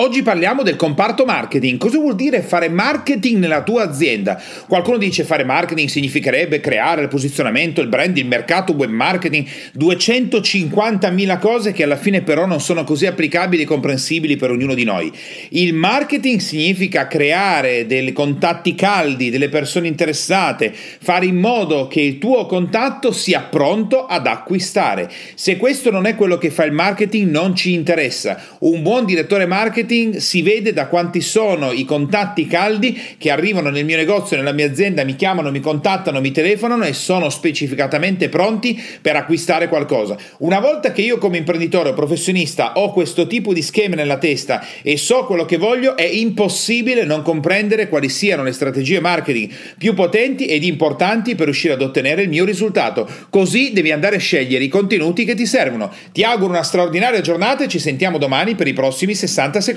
Oggi parliamo del comparto marketing. Cosa vuol dire fare marketing nella tua azienda? Qualcuno dice fare marketing significherebbe creare il posizionamento, il brand, il mercato, web marketing, 250.000 cose che alla fine però non sono così applicabili e comprensibili per ognuno di noi. Il marketing significa creare dei contatti caldi, delle persone interessate, fare in modo che il tuo contatto sia pronto ad acquistare. Se questo non è quello che fa il marketing non ci interessa. Un buon direttore marketing marketing si vede da quanti sono i contatti caldi che arrivano nel mio negozio, nella mia azienda, mi chiamano, mi contattano, mi telefonano e sono specificatamente pronti per acquistare qualcosa. Una volta che io come imprenditore o professionista ho questo tipo di schema nella testa e so quello che voglio, è impossibile non comprendere quali siano le strategie marketing più potenti ed importanti per riuscire ad ottenere il mio risultato. Così devi andare a scegliere i contenuti che ti servono. Ti auguro una straordinaria giornata e ci sentiamo domani per i prossimi 60 secondi